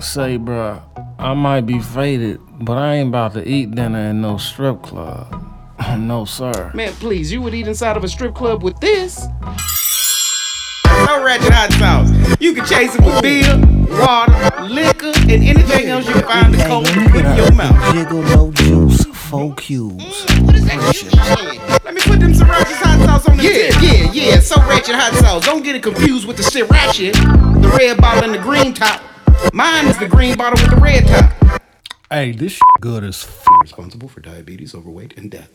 Say, bruh, I might be faded, but I ain't about to eat dinner in no strip club. no, sir. Man, please, you would eat inside of a strip club with this? No ratchet hot sauce. You can chase it with beer, water, liquor, and anything else you can find the cold to put in your mouth. Jiggle no juice, four cubes. Mm, what is that shit? Let me put them sriracha hot sauce on the Yeah, tip. yeah, yeah. Soratchet hot sauce. Don't get it confused with the sriracha, the red bottle and the green top. Mine is the green bottle with the red top. Hey, this good as f- Responsible for diabetes, overweight, and death.